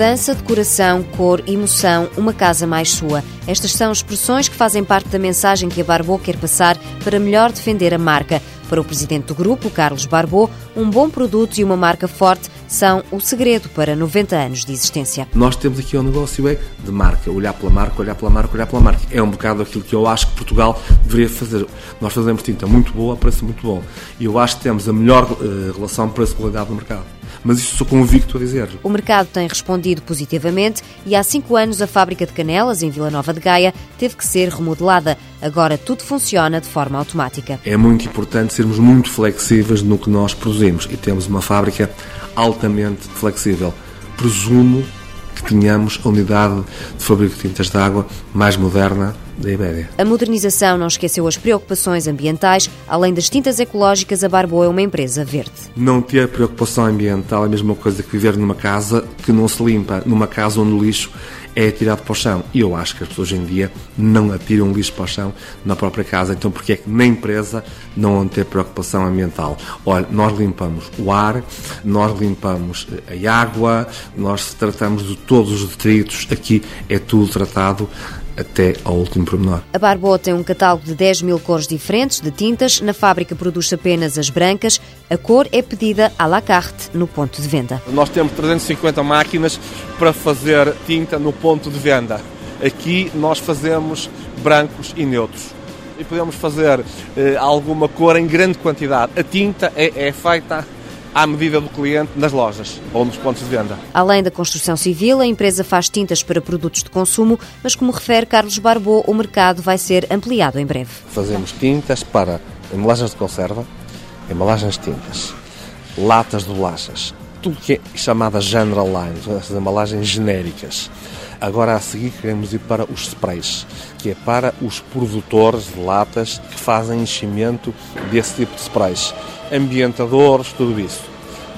mudança, decoração, cor, emoção, uma casa mais sua. Estas são expressões que fazem parte da mensagem que a Barbô quer passar para melhor defender a marca. Para o presidente do grupo, Carlos Barbô, um bom produto e uma marca forte são o segredo para 90 anos de existência. Nós temos aqui um negócio é de marca, olhar pela marca, olhar pela marca, olhar pela marca. É um bocado aquilo que eu acho que Portugal deveria fazer. Nós fazemos tinta muito boa, preço muito bom. E eu acho que temos a melhor uh, relação preço-qualidade no mercado mas isso sou convicto a dizer. O mercado tem respondido positivamente e há cinco anos a fábrica de canelas, em Vila Nova de Gaia, teve que ser remodelada. Agora tudo funciona de forma automática. É muito importante sermos muito flexíveis no que nós produzimos e temos uma fábrica altamente flexível. Presumo que tenhamos a unidade de fabrico de tintas de água mais moderna da Ibéria. A modernização não esqueceu as preocupações ambientais. Além das tintas ecológicas, a Barbo é uma empresa verde. Não ter preocupação ambiental é a mesma coisa que viver numa casa que não se limpa, numa casa onde o lixo é atirado para o chão. E eu acho que as pessoas hoje em dia não atiram lixo para o chão na própria casa. Então, porque é que na empresa não vão ter preocupação ambiental? Olha, nós limpamos o ar, nós limpamos a água, nós tratamos de todos os detritos. Aqui é tudo tratado até ao último pormenor. A Barbot tem um catálogo de 10 mil cores diferentes de tintas. Na fábrica produz apenas as brancas. A cor é pedida à la carte no ponto de venda. Nós temos 350 máquinas para fazer tinta no ponto de venda. Aqui nós fazemos brancos e neutros. E podemos fazer eh, alguma cor em grande quantidade. A tinta é, é feita à medida do cliente nas lojas ou nos pontos de venda. Além da construção civil, a empresa faz tintas para produtos de consumo, mas como refere Carlos Barbô, o mercado vai ser ampliado em breve. Fazemos tintas para embalagens de conserva, embalagens de tintas, latas de bolachas, tudo que é chamada general lines, essas embalagens genéricas. Agora a seguir queremos ir para os sprays, que é para os produtores de latas que fazem enchimento desse tipo de sprays ambientadores, tudo isso.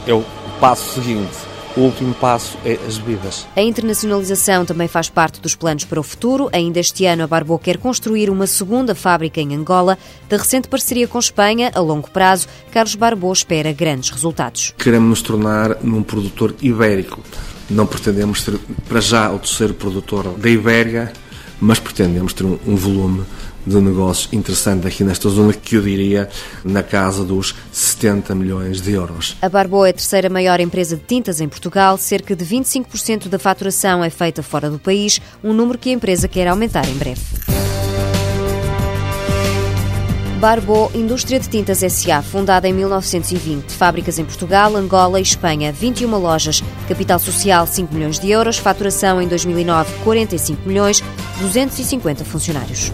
É o passo seguinte. O último passo é as bebidas. A internacionalização também faz parte dos planos para o futuro. Ainda este ano, a Barbo quer construir uma segunda fábrica em Angola. Da recente parceria com Espanha, a longo prazo, Carlos Barbo espera grandes resultados. Queremos nos tornar num produtor ibérico. Não pretendemos ser, para já, o terceiro produtor da Ibéria, mas pretendemos ter um, um volume de negócios interessante aqui nesta zona, que eu diria na casa dos 70 milhões de euros. A Barboa é a terceira maior empresa de tintas em Portugal, cerca de 25% da faturação é feita fora do país, um número que a empresa quer aumentar em breve. Barbo Indústria de Tintas S.A., fundada em 1920. Fábricas em Portugal, Angola e Espanha. 21 lojas. Capital social 5 milhões de euros. Faturação em 2009 45 milhões. 250 funcionários.